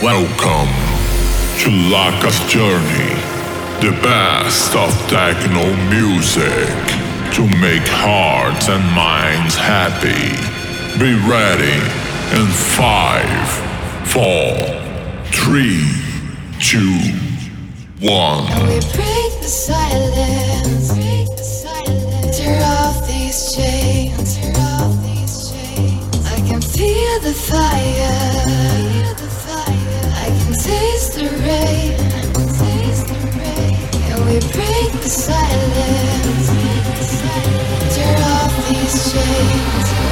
Welcome to LÀCCA's Journey, the best of techno music to make hearts and minds happy. Be ready in five, four, three, two, one. And we break the silence, tear off these chains. I can feel the fire. Can taste the rain. And we break the silence, tear off these chains.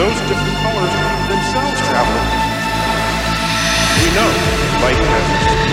those different colors themselves travel. We know light has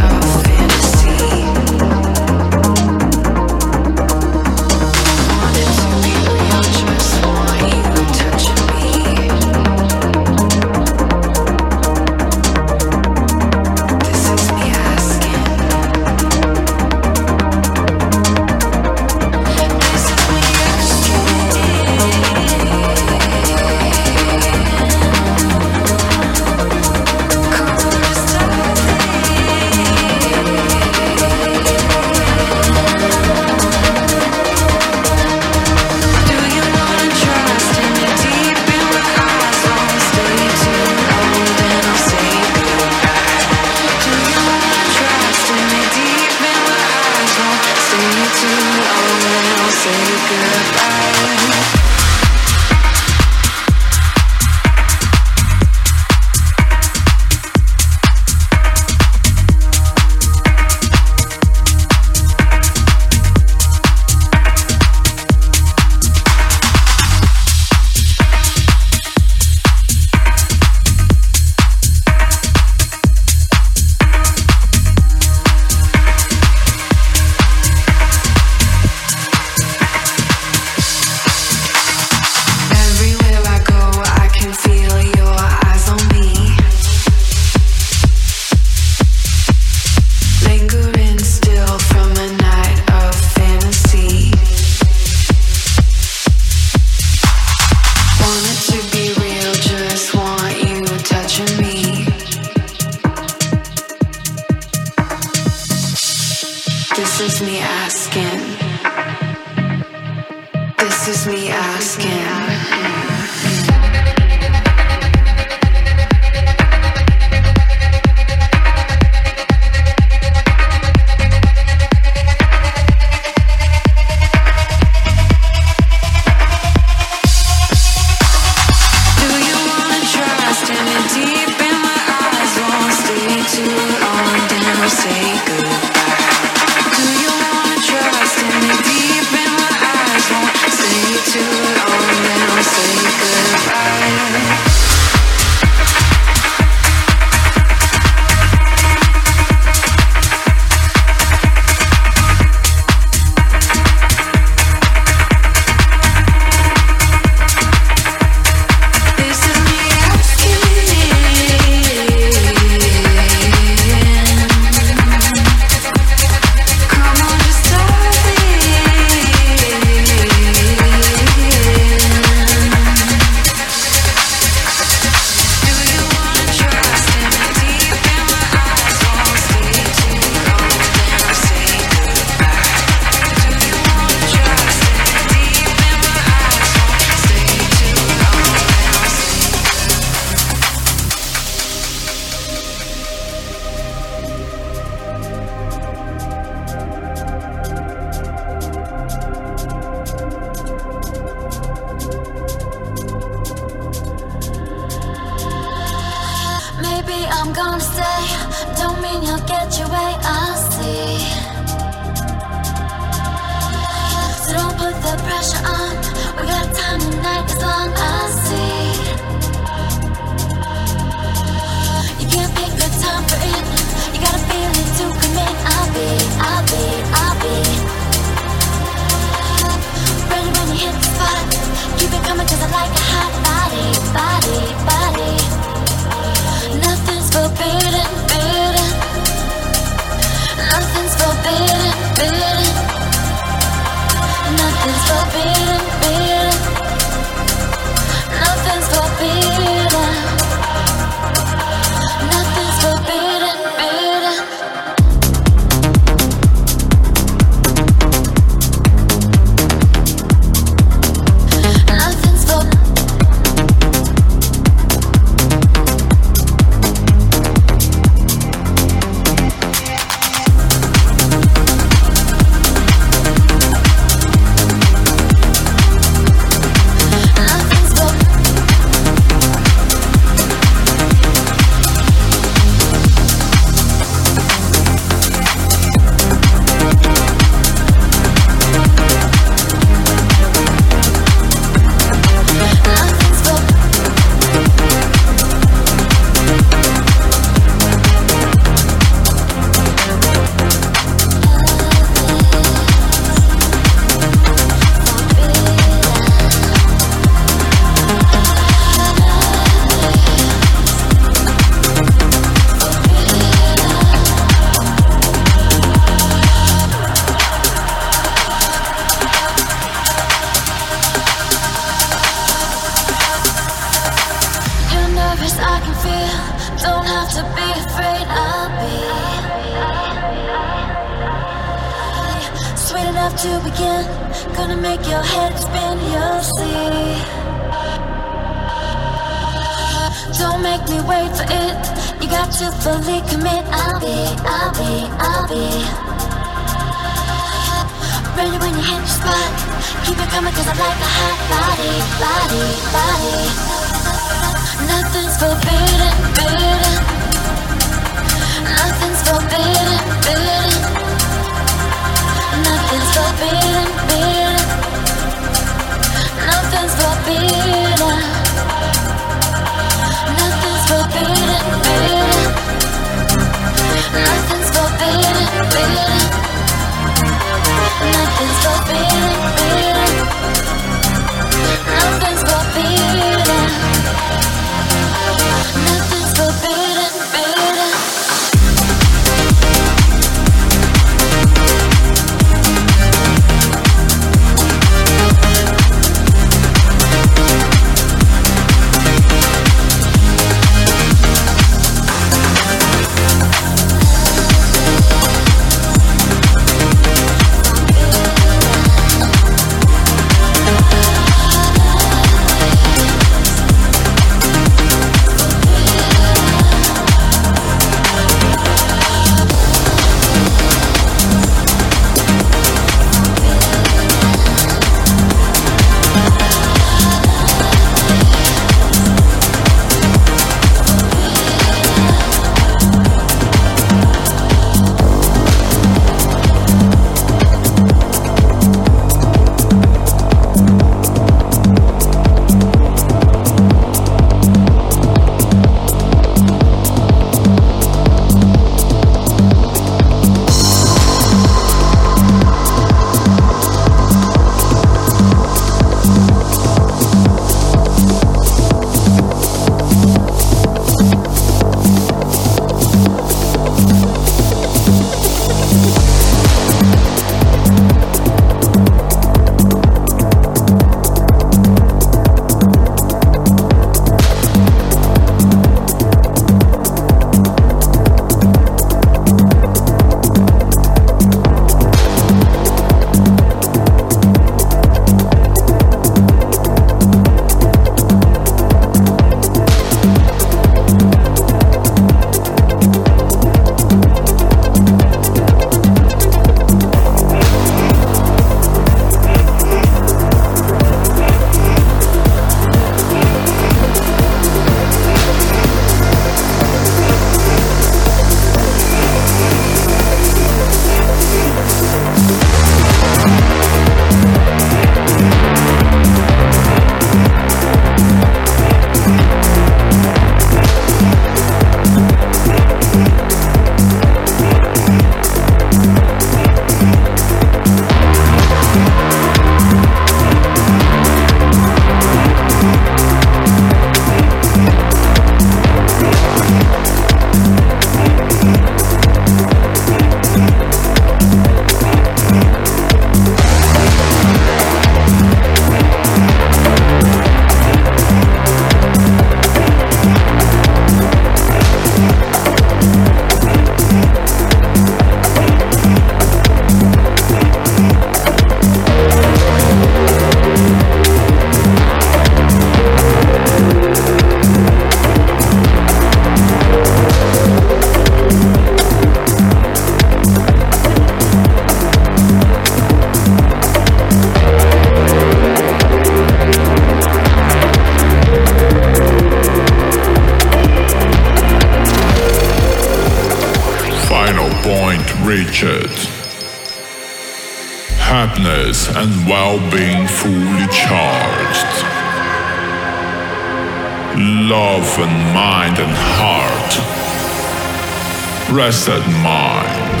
Rested mind.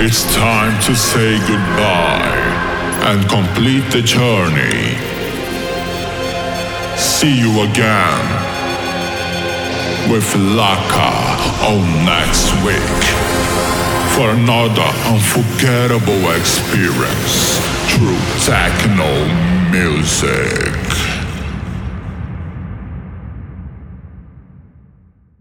It's time to say goodbye and complete the journey. See you again with LÀCCA on next week for another unforgettable experience through techno music.